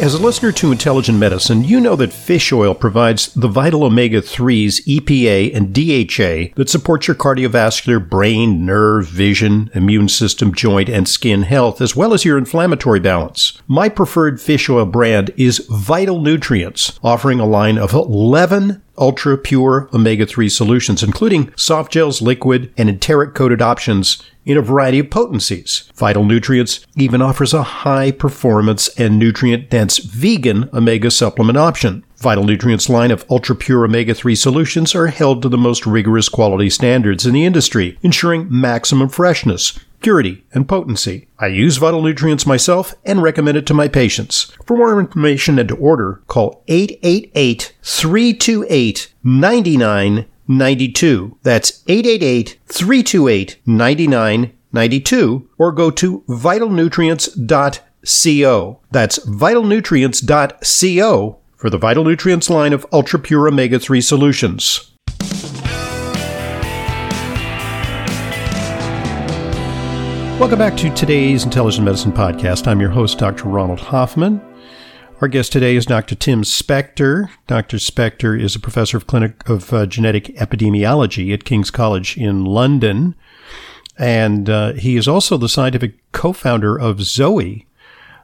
As a listener to Intelligent Medicine, you know that fish oil provides the vital omega 3s, EPA, and DHA that support your cardiovascular, brain, nerve, vision, immune system, joint, and skin health, as well as your inflammatory balance. My preferred fish oil brand is Vital Nutrients, offering a line of 11 ultra pure omega 3 solutions, including soft gels, liquid, and enteric coated options in a variety of potencies. Vital Nutrients even offers a high performance and nutrient dense vegan omega supplement option. Vital Nutrients line of ultra pure omega 3 solutions are held to the most rigorous quality standards in the industry, ensuring maximum freshness, purity, and potency. I use Vital Nutrients myself and recommend it to my patients. For more information and to order, call 888 328 9992. That's 888 328 9992 or go to vitalnutrients.co. That's vitalnutrients.co for the Vital Nutrients line of ultra pure omega 3 solutions. Welcome back to today's Intelligent Medicine Podcast. I'm your host, Dr. Ronald Hoffman. Our guest today is Dr. Tim Spector. Dr. Spector is a professor of clinic of uh, genetic epidemiology at King's College in London, and uh, he is also the scientific co-founder of Zoe,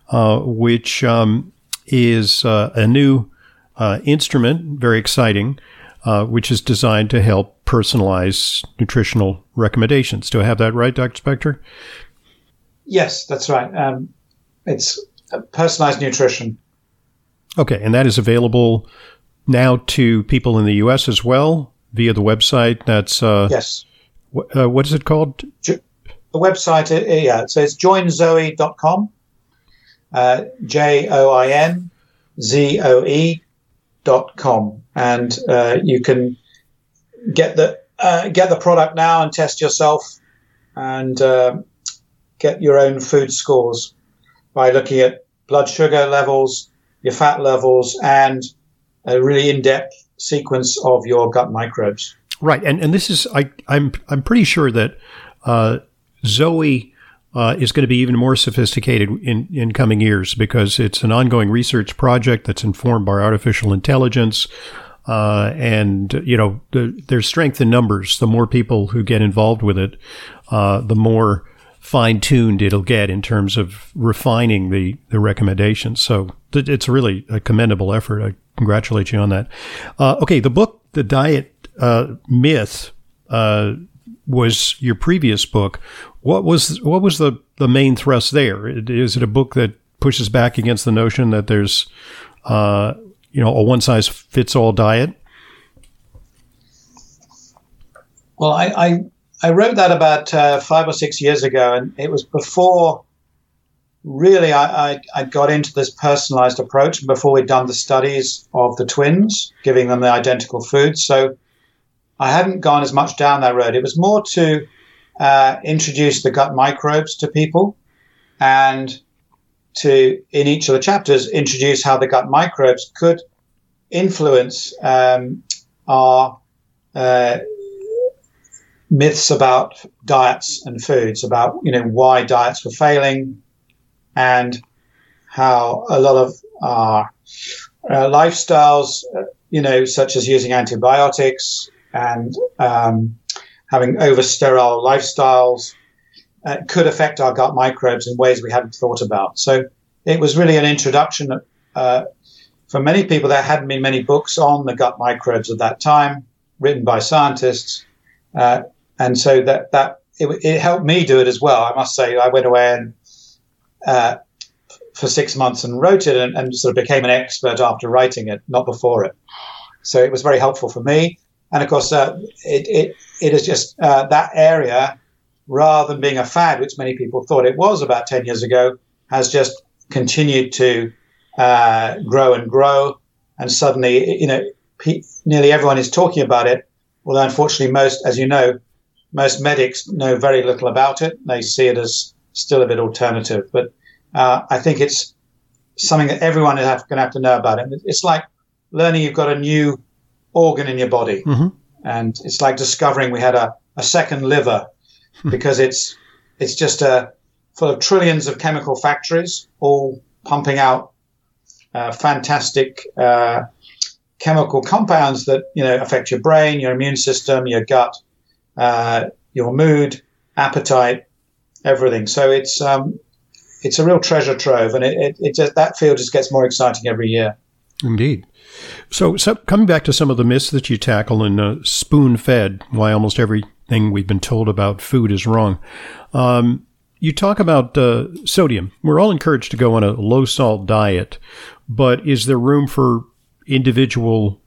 uh, which um, is uh, a new uh, instrument, very exciting, uh, which is designed to help personalize nutritional recommendations. Do I have that right, Dr. Spector? Yes, that's right. Um, it's personalized nutrition. Okay, and that is available now to people in the U.S. as well via the website. That's uh, yes. Uh, what is it called? the website, uh, yeah. So it's joinzoe.com. Uh, J O I N Z O E dot com, and uh, you can get the uh, get the product now and test yourself, and uh, get your own food scores by looking at blood sugar levels, your fat levels, and a really in-depth sequence of your gut microbes. Right, and and this is I I'm I'm pretty sure that uh, Zoe. Uh, is going to be even more sophisticated in, in coming years because it's an ongoing research project that's informed by artificial intelligence. Uh, and, you know, the, there's strength in numbers. The more people who get involved with it, uh, the more fine tuned it'll get in terms of refining the, the recommendations. So th- it's really a commendable effort. I congratulate you on that. Uh, okay, the book, The Diet uh, Myth, uh, was your previous book. What was what was the, the main thrust there? Is it a book that pushes back against the notion that there's uh, you know a one size fits all diet? Well, I, I I wrote that about uh, five or six years ago, and it was before really I, I, I, got into this personalized approach before we'd done the studies of the twins, giving them the identical food. So I hadn't gone as much down that road. It was more to uh, introduce the gut microbes to people and to, in each of the chapters, introduce how the gut microbes could influence um, our uh, myths about diets and foods, about you know why diets were failing, and how a lot of our uh, lifestyles, uh, you know, such as using antibiotics and um, having over sterile lifestyles, uh, could affect our gut microbes in ways we hadn't thought about. So it was really an introduction. Uh, for many people, there hadn't been many books on the gut microbes at that time, written by scientists. Uh, and so that that it, it, helped me do it as well. I must say, I went away and uh, for six months and wrote it, and, and, sort of became an expert after writing it, not before it. So it was very helpful for me. And of course, uh, it, it it is just uh, that area, rather than being a fad, which many people thought it was about ten years ago, has just continued to uh, grow and grow. And suddenly, you know, nearly everyone is talking about it. Although, unfortunately, most, as you know, most medics know very little about it. They see it as still a bit alternative, but uh, I think it's something that everyone is going to have to know about it. It's like learning you've got a new organ in your body, mm-hmm. and it's like discovering we had a, a second liver hmm. because it's it's just a full of trillions of chemical factories all pumping out uh, fantastic uh, chemical compounds that you know affect your brain, your immune system, your gut, uh, your mood, appetite, everything. So it's um, it's a real treasure trove, and it, it, it just, that field just gets more exciting every year. Indeed. So, so coming back to some of the myths that you tackle in uh, Spoon Fed, why almost everything we've been told about food is wrong. Um, you talk about uh, sodium. We're all encouraged to go on a low salt diet, but is there room for individual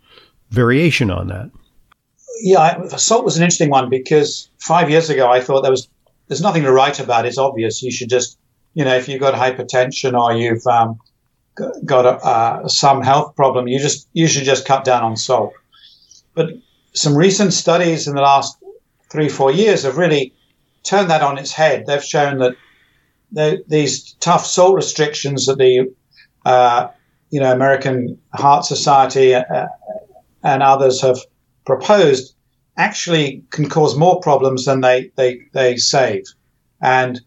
variation on that? Yeah, salt was an interesting one because five years ago I thought there was there's nothing to write about. It's obvious. You should just, you know, if you've got hypertension or you've um, got a, uh, some health problem, you just you should just cut down on salt. But some recent studies in the last three four years have really turned that on its head. They've shown that the, these tough salt restrictions that the uh, you know American Heart Society uh, and others have proposed actually can cause more problems than they, they, they save. And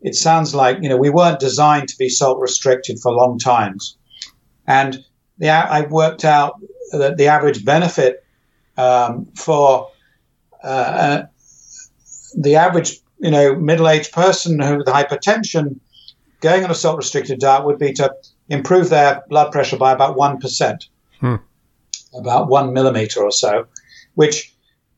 it sounds like, you know, we weren't designed to be salt restricted for long times. And the, I worked out that the average benefit um, for uh, the average, you know, middle-aged person who with hypertension going on a salt-restricted diet would be to improve their blood pressure by about one percent, hmm. about one millimeter or so, which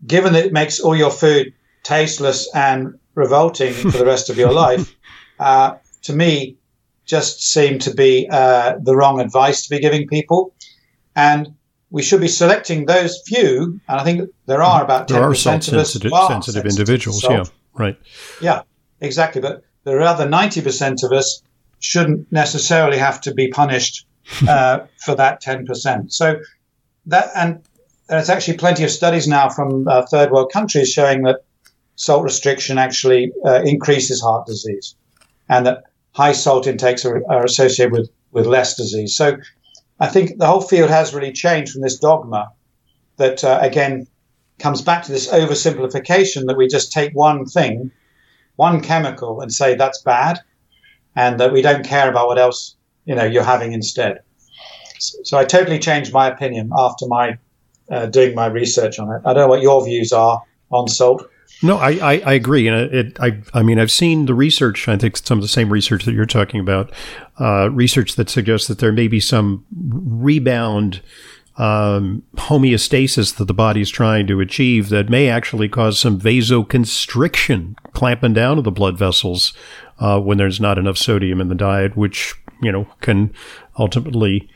given that it makes all your food tasteless and revolting for the rest of your life, uh, to me, just seemed to be uh, the wrong advice to be giving people. And we should be selecting those few, and I think there are about there 10% are salt of us sensitive, are sensitive individuals. Yeah, right. Yeah, exactly. But the other 90% of us shouldn't necessarily have to be punished uh, for that 10%. So that, and there's actually plenty of studies now from uh, third world countries showing that salt restriction actually uh, increases heart disease and that high salt intakes are, are, associated with, with less disease. So I think the whole field has really changed from this dogma that, uh, again, comes back to this oversimplification that we just take one thing, one chemical, and say that's bad, and that we don't care about what else you know you're having instead. So, so I totally changed my opinion after my uh, doing my research on it. I don't know what your views are on salt. No, I, I, I agree, and it, I I mean I've seen the research. I think some of the same research that you're talking about, uh, research that suggests that there may be some rebound um, homeostasis that the body is trying to achieve that may actually cause some vasoconstriction, clamping down of the blood vessels uh, when there's not enough sodium in the diet, which you know can ultimately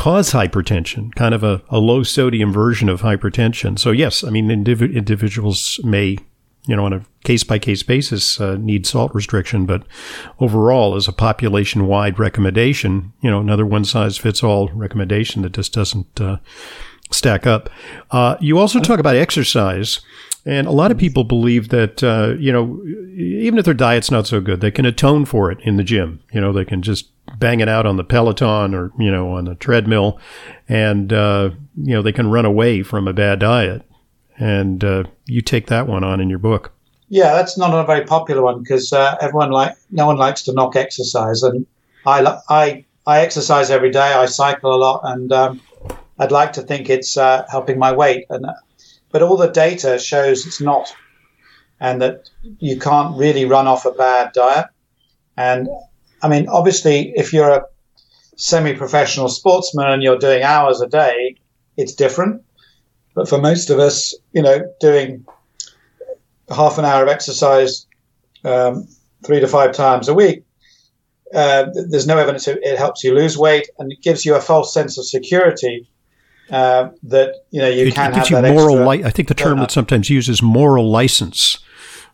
cause hypertension, kind of a, a low sodium version of hypertension. So, yes, I mean, indiv- individuals may, you know, on a case by case basis uh, need salt restriction, but overall, as a population wide recommendation, you know, another one size fits all recommendation that just doesn't uh, stack up. Uh, you also talk about exercise. And a lot of people believe that, uh, you know, even if their diet's not so good, they can atone for it in the gym. You know, they can just bang it out on the Peloton or, you know, on the treadmill and, uh, you know, they can run away from a bad diet. And uh, you take that one on in your book. Yeah, that's not a very popular one because uh, everyone like no one likes to knock exercise, and I I I exercise every day. I cycle a lot, and um, I'd like to think it's uh, helping my weight. And but all the data shows it's not, and that you can't really run off a bad diet. And I mean, obviously, if you're a semi-professional sportsman and you're doing hours a day, it's different. But for most of us, you know, doing half an hour of exercise um, three to five times a week, uh, there's no evidence it helps you lose weight, and it gives you a false sense of security uh, that you know you it, can it gives you moral. Li- I think the term that sometimes uses moral license.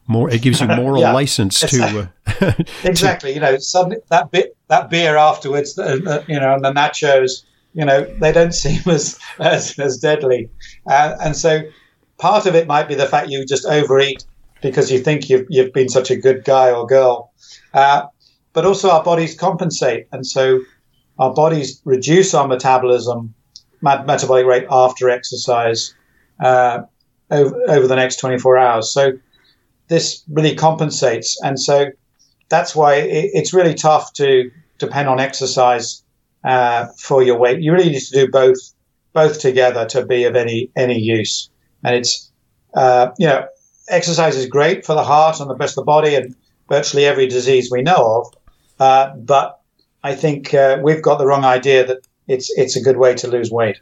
More, it gives you moral yeah, license to uh, exactly. you know, suddenly that bit that beer afterwards, uh, uh, you know, and the nachos, you know, they don't seem as as, as deadly, uh, and so part of it might be the fact you just overeat because you think you've you've been such a good guy or girl, uh, but also our bodies compensate, and so our bodies reduce our metabolism metabolic rate after exercise uh, over, over the next 24 hours. So this really compensates. And so that's why it, it's really tough to depend on exercise uh, for your weight. You really need to do both both together to be of any any use. And it's uh, you know exercise is great for the heart and the rest of the body and virtually every disease we know of. Uh, but I think uh, we've got the wrong idea that it's it's a good way to lose weight.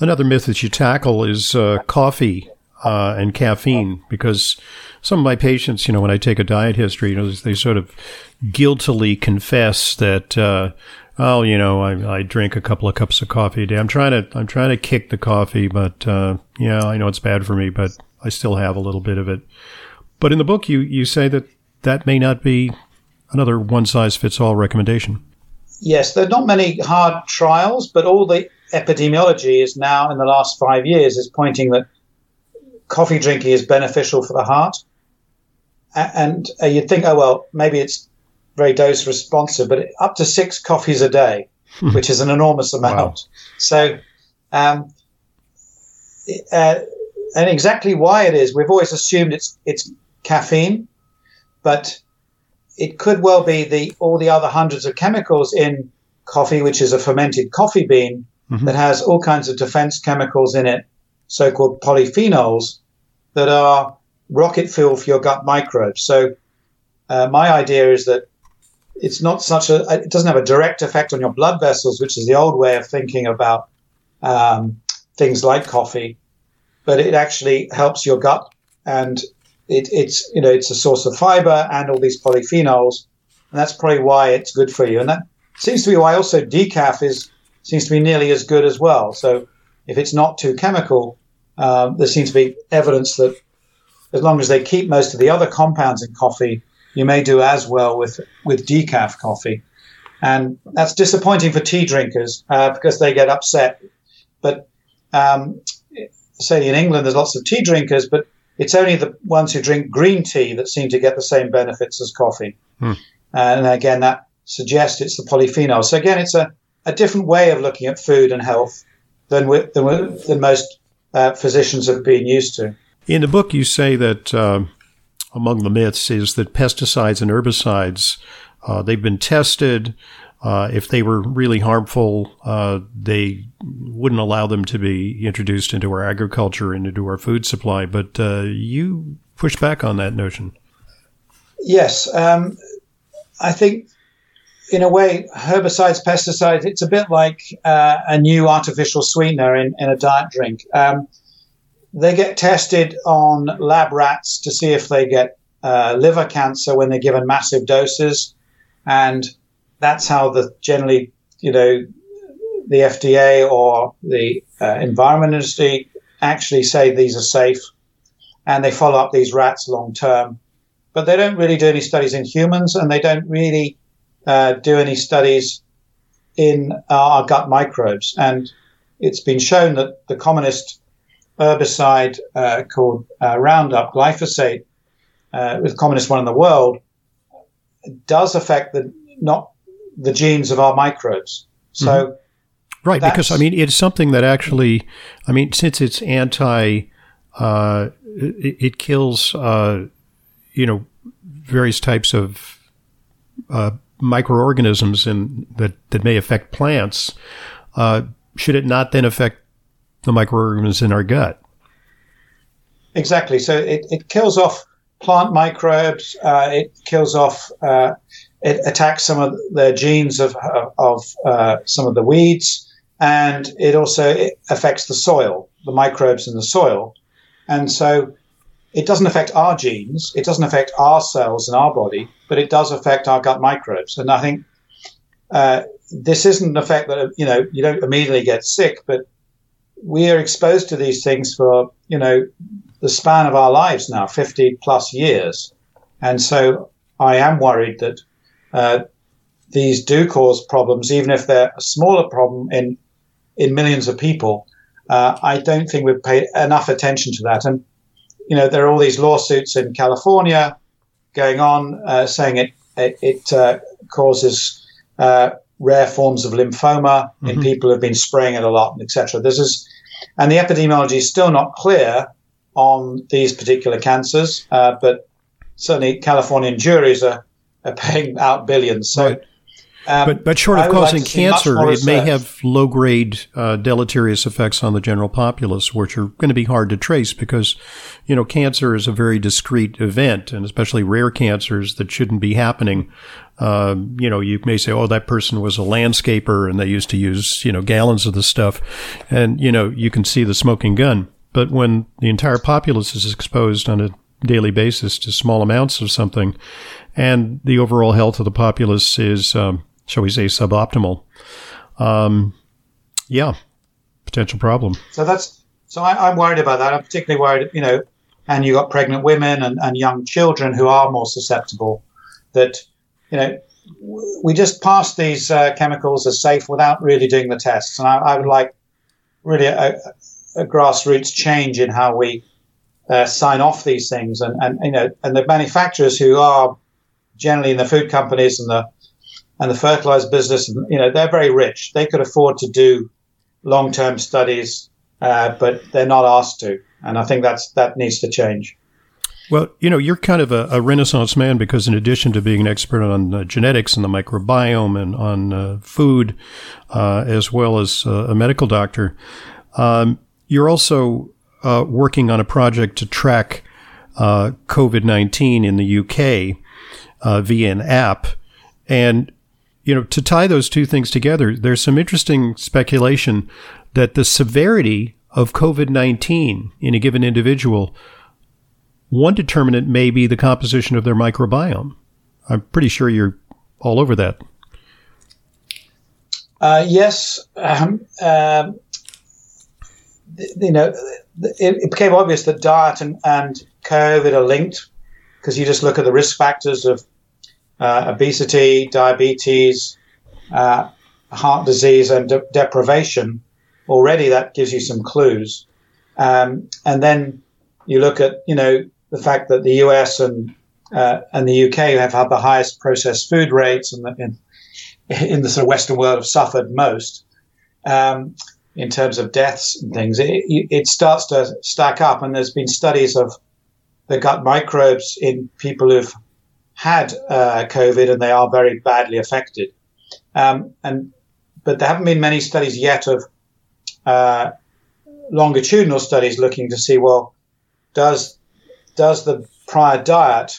Another myth that you tackle is uh, coffee uh, and caffeine, because some of my patients, you know, when I take a diet history, you know, they sort of guiltily confess that, uh, oh, you know, I, I, drink a couple of cups of coffee a day. I'm trying to I'm trying to kick the coffee, but uh, yeah, I know it's bad for me, but I still have a little bit of it. But in the book, you you say that that may not be another one size fits all recommendation. Yes, there are not many hard trials, but all the epidemiology is now in the last five years is pointing that coffee drinking is beneficial for the heart. And uh, you'd think, oh, well, maybe it's very dose responsive, but up to six coffees a day, hmm. which is an enormous amount. Wow. So, um, uh, and exactly why it is, we've always assumed it's it's caffeine, but it could well be the all the other hundreds of chemicals in coffee, which is a fermented coffee bean, mm-hmm. that has all kinds of defense chemicals in it, so called polyphenols, that are rocket fuel for your gut microbes. So, uh, my idea is that it's not such a, it doesn't have a direct effect on your blood vessels, which is the old way of thinking about um, things like coffee, but it actually helps your gut and it, it's, you know, it's a source of fiber and all these polyphenols. And that's probably why it's good for you. And that seems to be why also decaf is seems to be nearly as good as well. So if it's not too chemical, um, there seems to be evidence that as long as they keep most of the other compounds in coffee, you may do as well with with decaf coffee. And that's disappointing for tea drinkers uh, because they get upset. But um, say in England, there's lots of tea drinkers, but it's only the ones who drink green tea that seem to get the same benefits as coffee. Hmm. and again, that suggests it's the polyphenols. So again, it's a a different way of looking at food and health than we, than, than, most uh, physicians have been used to. In the book, you say that uh, among the myths is that pesticides and herbicides uh, they've been tested. Uh, if they were really harmful, uh, they wouldn't allow them to be introduced into our agriculture and into our food supply. But uh, you push back on that notion. Yes, um, I think in a way, herbicides, pesticides, it's a bit like uh, a new artificial sweetener in, in a diet drink. Um, they get tested on lab rats to see if they get uh, liver cancer when they're given massive doses. And that's how the generally, you know, the FDA or the uh, environment industry actually say these are safe and they follow up these rats long term. But they don't really do any studies in humans and they don't really uh, do any studies in our gut microbes. And it's been shown that the commonest herbicide uh, called uh, Roundup, glyphosate, uh, the commonest one in the world, does affect the not the genes of our microbes. So, mm-hmm. right, because I mean, it's something that actually, I mean, since it's anti, uh, it, it, kills, uh, you know, various types of uh, microorganisms in, that, that may affect plants, uh, should it not then affect the microorganisms in our gut? Exactly. So it, it kills off plant microbes, uh, it kills off, uh, it attacks some of the genes of, of uh, some of the weeds, and it also affects the soil, the microbes in the soil. And so it doesn't affect our genes, it doesn't affect our cells in our body, but it does affect our gut microbes. And I think uh, this isn't an effect that you know you don't immediately get sick, but we are exposed to these things for you know the span of our lives now, fifty plus years, and so I am worried that uh, these do cause problems, even if they're a smaller problem in in millions of people. Uh, I don't think we've paid enough attention to that, and you know, there are all these lawsuits in California going on uh, saying it it, it uh, causes uh, rare forms of lymphoma mm-hmm. in people who've been spraying it a lot, etc. This is, and the epidemiology is still not clear on these particular cancers, uh, but certainly Californian juries are, are paying out billions. So. Right. Um, but but short of causing like cancer, it may have low grade uh, deleterious effects on the general populace, which are going to be hard to trace because, you know, cancer is a very discrete event, and especially rare cancers that shouldn't be happening. Uh, you know, you may say, "Oh, that person was a landscaper, and they used to use you know gallons of the stuff," and you know you can see the smoking gun. But when the entire populace is exposed on a daily basis to small amounts of something, and the overall health of the populace is um, shall we say, suboptimal. Um, yeah, potential problem. So that's so I, am worried about that. I'm particularly worried, you know, and you got pregnant women and, and young children who are more susceptible. That you know, we just pass these uh, chemicals as safe without really doing the tests, and I, I would like really a, a, grassroots change in how we uh, sign off these things, and, and you know, and the manufacturers who are generally in the food companies and the and the fertilizer business, you know, they're very rich. They could afford to do long-term studies, uh, but they're not asked to. And I think that's that needs to change. Well, you know, you're kind of a, a renaissance man because, in addition to being an expert on uh, genetics and the microbiome and on uh, food, uh, as well as uh, a medical doctor, um, you're also uh, working on a project to track COVID 19 in the UK via an app. And you know, to tie those two things together, there's some interesting speculation that the severity of COVID 19 in a given individual, one determinant may be the composition of their microbiome. I'm pretty sure you're all over that. Uh, yes. Um, um, you know, it, it, became obvious that diet and, and COVID are linked because you just look at the risk factors of uh, obesity, diabetes, uh, heart disease, and de- deprivation, already that gives you some clues. Um, and then you look at, you know, the fact that the US and uh, and the UK have had the highest processed food rates and in, in the sort of Western world have suffered most um, in terms of deaths and things. It, it starts to stack up, and there's been studies of the gut microbes in people who've had uh, COVID and they are very badly affected. Um, and but there haven't been many studies yet of uh, longitudinal studies looking to see well does does the prior diet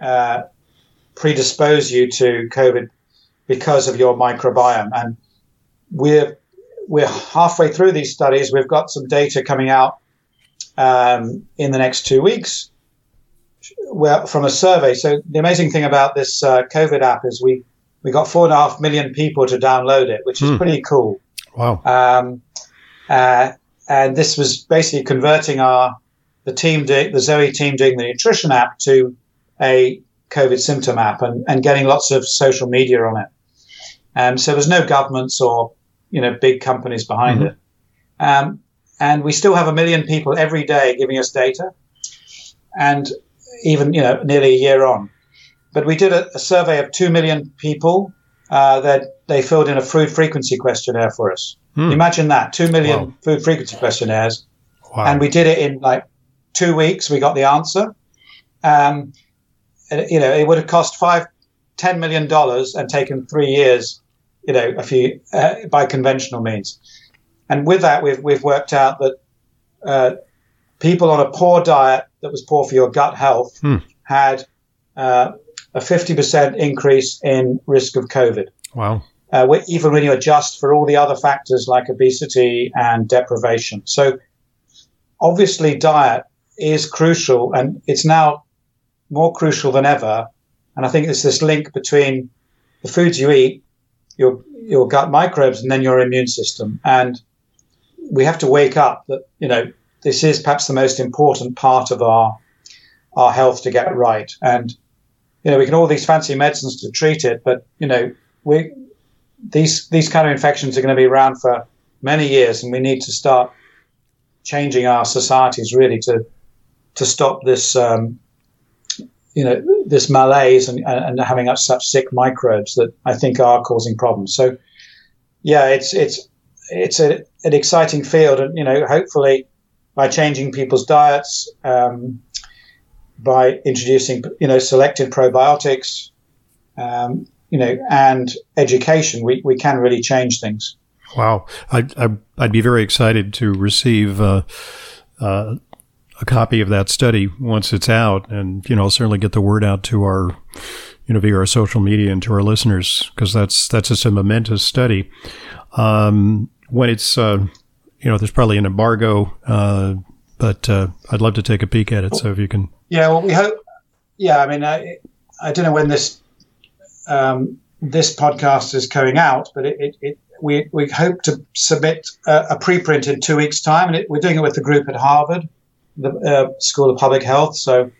uh, predispose you to COVID because of your microbiome? And we're we're halfway through these studies. We've got some data coming out um, in the next two weeks well, from a survey. So the amazing thing about this uh, COVID app is we we got four and a half million people to download it, which is mm. pretty cool. Wow. Um, uh, and this was basically converting our the team, do, the Zoe team doing the nutrition app to a COVID symptom app and, and getting lots of social media on it. Um, so there's no governments or you know big companies behind mm-hmm. it. Um, and we still have a million people every day giving us data. And even you know nearly a year on. But we did a, a survey of two million people uh, that they filled in a food frequency questionnaire for us. Hmm. Imagine that two million wow. food frequency questionnaires, wow. and we did it in like two weeks. We got the answer. Um, you know, it would have cost five, ten million dollars and taken three years. You know, a few uh, by conventional means. And with that, we've we've worked out that uh, people on a poor diet that was poor for your gut health hmm. had uh, a 50% increase in risk of COVID. Wow. Uh, even when you adjust for all the other factors like obesity and deprivation. So, obviously, diet is crucial, and it's now more crucial than ever. And I think there's this link between the foods you eat, your your gut microbes, and then your immune system. And we have to wake up that you know this is perhaps the most important part of our our health to get right. And you know, we can all these fancy medicines to treat it, but you know, we these these kind of infections are going to be around for many years, and we need to start changing our societies really to to stop this. Um, you know this malaise and, and having such sick microbes that I think are causing problems. So, yeah, it's it's it's a, an exciting field, and you know, hopefully, by changing people's diets, um, by introducing you know selected probiotics, um, you know, and education, we, we can really change things. Wow. I, I, I'd be very excited to receive uh, uh, a copy of that study once it's out, and you know, certainly get the word out to our, you know, via our social media and to our listeners because that's that's just a momentous study. Um, when it's, uh, you know, there's probably an embargo, uh, but uh, I'd love to take a peek at it. So if you can, yeah, well, we hope. Yeah, I mean, I, I don't know when this um, this podcast is coming out, but it, it, it we, we hope to submit a, a preprint in two weeks' time, and it, we're doing it with the group at Harvard, the uh, School of Public Health. So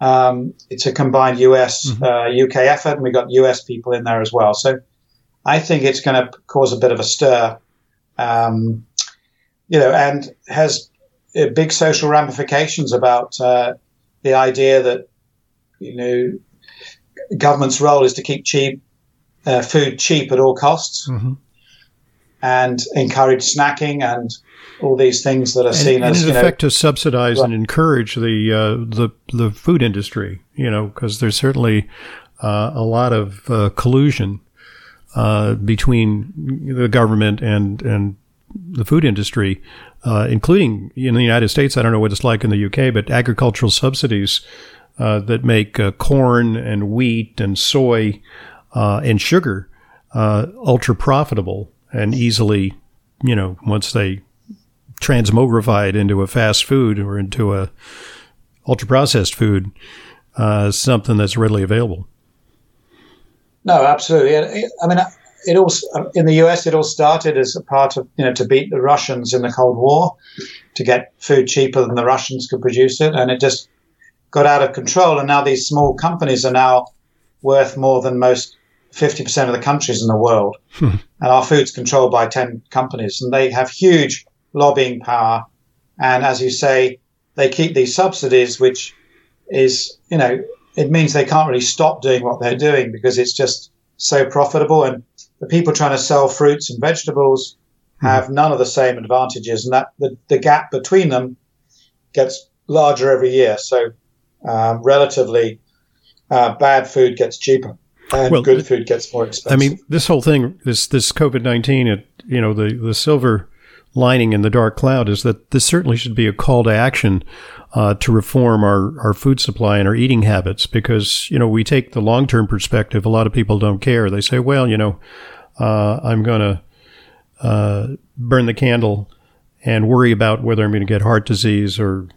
um, it's a combined US mm-hmm. uh, UK effort, and we've got US people in there as well. So I think it's going to cause a bit of a stir, um, you know, and has uh, big social ramifications about uh, the idea that you know government's role is to keep cheap uh, food cheap at all costs. Mm-hmm and encourage snacking and all these things that are seen and, as and in effect know, to subsidize right. and encourage the uh, the the food industry. You know, because there's certainly uh, a lot of uh, collusion uh, between the government and and the food industry, uh, including in the United States. I don't know what it's like in the UK, but agricultural subsidies uh, that make corn and wheat and soy and sugar ultra profitable and easily, you know, once they transmogrify it into a fast food or into a ultra processed food, uh, something that's readily available. No, absolutely. I mean, it all in the US. It all started as a part of you know to beat the Russians in the Cold War, to get food cheaper than the Russians could produce it, and it just got out of control. And now these small companies are now worth more than most 50% of the countries in the world. Hmm. And our food's controlled by 10 companies, and they have huge lobbying power. And as you say, they keep these subsidies, which is, you know, it means they can't really stop doing what they're doing because it's just so profitable. And the people trying to sell fruits and vegetables hmm. have none of the same advantages, and that the, the gap between them gets larger every year. So, um, relatively, uh, bad food gets cheaper and well, good food gets more expensive. I mean, this whole thing, this this COVID nineteen, you know, the the silver lining in the dark cloud is that this certainly should be a call to action uh, to reform our, our food supply and our eating habits because you know we take the long term perspective. A lot of people don't care. They say, well, you know, uh, I'm going to uh, burn the candle and worry about whether I'm going to get heart disease or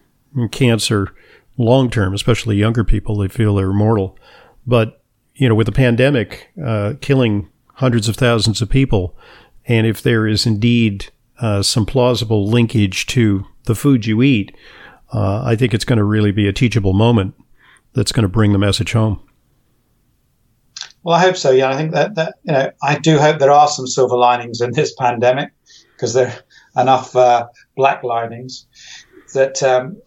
cancer long term, especially younger people. They feel they're mortal, but you know, with the pandemic uh, killing hundreds of thousands of people, and if there is indeed uh, some plausible linkage to the food you eat, uh, I think it's going to really be a teachable moment that's going to bring the message home. Well, I hope so. Yeah, I think that that you know, I do hope there are some silver linings in this pandemic because there are enough uh, black linings that. Um,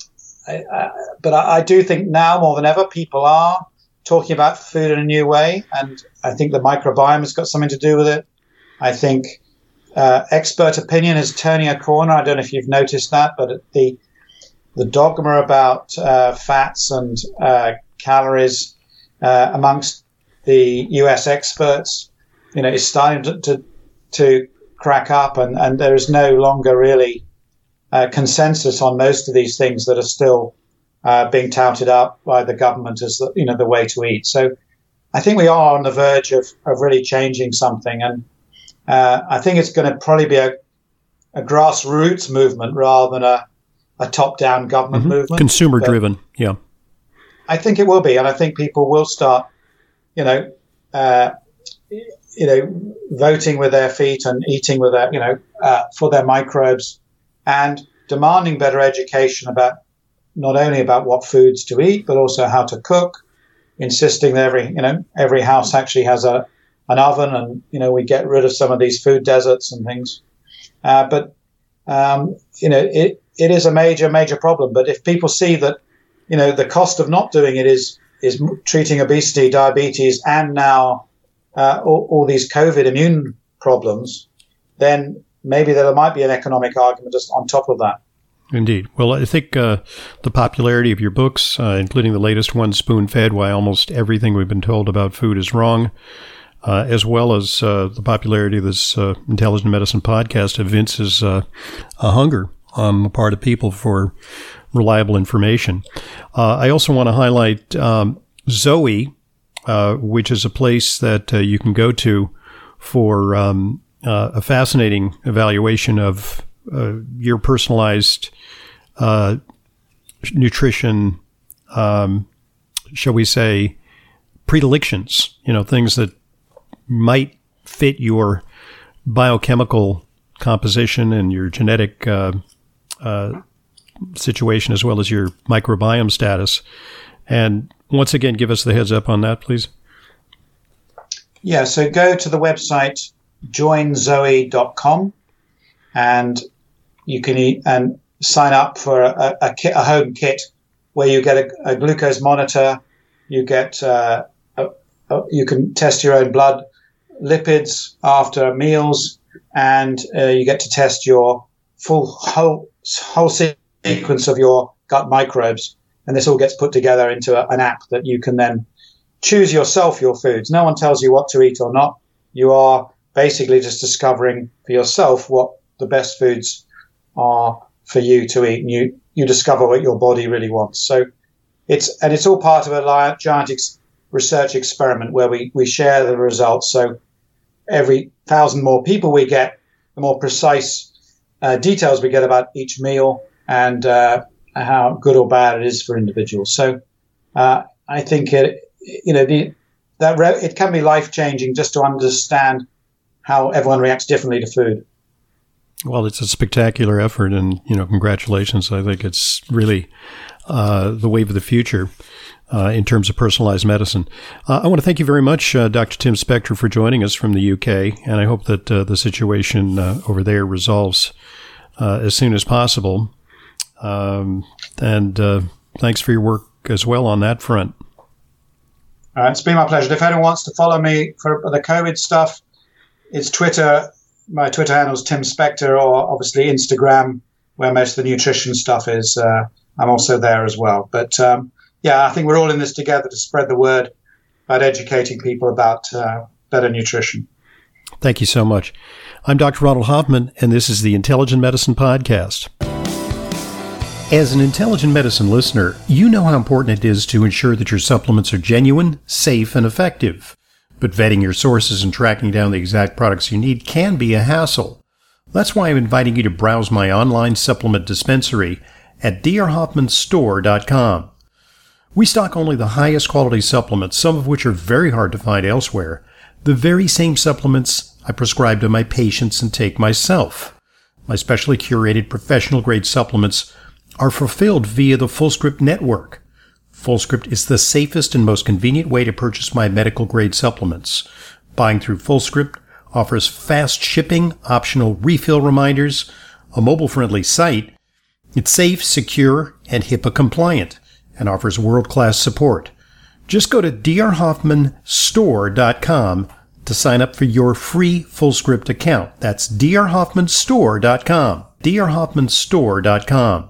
I, I, but I, I do think now more than ever, people are talking about food in a new way, and I think the microbiome has got something to do with it. I think uh, expert opinion is turning a corner. I don't know if you've noticed that, but the the dogma about uh, fats and uh, calories uh, amongst the U.S. experts, you know, is starting to to, to crack up, and, and there is no longer really uh, consensus on most of these things that are still uh, being touted up by the government as the, you know the way to eat. So I think we are on the verge of, of really changing something, and uh, I think it's going to probably be a, a grassroots movement rather than a, a top-down government mm-hmm. movement, consumer-driven. Yeah, I think it will be, and I think people will start, you know. Uh, you know, voting with their feet and eating with their, you know, uh, for their microbes, and demanding better education about not only about what foods to eat, but also how to cook, insisting that every, you know, every house actually has a, an oven and, you know, we get rid of some of these food deserts and things. Uh, but, um, you know, it, it is a major, major problem. But if people see that, you know, the cost of not doing it is, is treating obesity, diabetes, and now uh, all, all these COVID immune problems, then maybe there might be an economic argument just on top of that. Indeed. Well, I think uh, the popularity of your books, uh, including the latest one, Spoon Fed Why Almost Everything We've Been Told About Food is Wrong, uh, as well as uh, the popularity of this uh, intelligent medicine podcast, evinces uh, a hunger on the part of people for reliable information. Uh, I also want to highlight um, Zoe, uh, which is a place that you can go to for um, a fascinating evaluation of your personalized nutrition, um, shall we say, predilections, you know, things that might fit your biochemical composition and your genetic uh, uh, situation as well as your microbiome status. And once again, give us the heads up on that, please. Yeah, so go to the website joinzoe.com and you can and sign up for a, a, kit, a home kit where you get a, a glucose monitor, you get uh, you can test your own blood lipids after meals, and uh, you get to test your full whole whole sequence of your gut microbes, and this all gets put together into a, an app that you can then choose yourself your foods. No one tells you what to eat or not. You are basically just discovering for yourself what the best foods are for you to eat, and you you discover what your body really wants. So it's and it's all part of a giant ex- research experiment where we we share the results. So every thousand more people we get, the more precise uh, details we get about each meal and uh, how good or bad it is for individuals. So uh, I think it, you know, the, that re- it can be life changing just to understand how everyone reacts differently to food. Well, it's a spectacular effort, and you know, congratulations. I think it's really uh, the wave of the future uh, in terms of personalized medicine. Uh, I want to thank you very much, uh, Dr. Tim Spector, for joining us from the UK, and I hope that uh, the situation uh, over there resolves as soon as possible. Um, and thanks for your work as well on that front. it's been my pleasure. If anyone wants to follow me for the COVID stuff, it's Twitter. My Twitter handle is Tim Spector, or obviously Instagram, where most of the nutrition stuff is. I'm also there as well. But um, yeah, I think we're all in this together to spread the word about educating people about uh, better nutrition. Thank you so much. I'm Dr. Ronald Hoffman, and this is the Intelligent Medicine Podcast. As an intelligent medicine listener, you know how important it is to ensure that your supplements are genuine, safe, and effective. But vetting your sources and tracking down the exact products you need can be a hassle. That's why I'm inviting you to browse my online supplement dispensary at drhoffmanstore.com. We stock only the highest quality supplements, some of which are very hard to find elsewhere, the very same supplements I prescribe to my patients and take myself. My specially curated professional grade supplements are fulfilled via the FullScript network. FullScript is the safest and most convenient way to purchase my medical grade supplements. Buying through FullScript offers fast shipping, optional refill reminders, a mobile friendly site. It's safe, secure, and HIPAA compliant and offers world-class support. Just go to drhoffmanstore.com to sign up for your free FullScript account. That's drhoffmanstore.com. drhoffmanstore.com.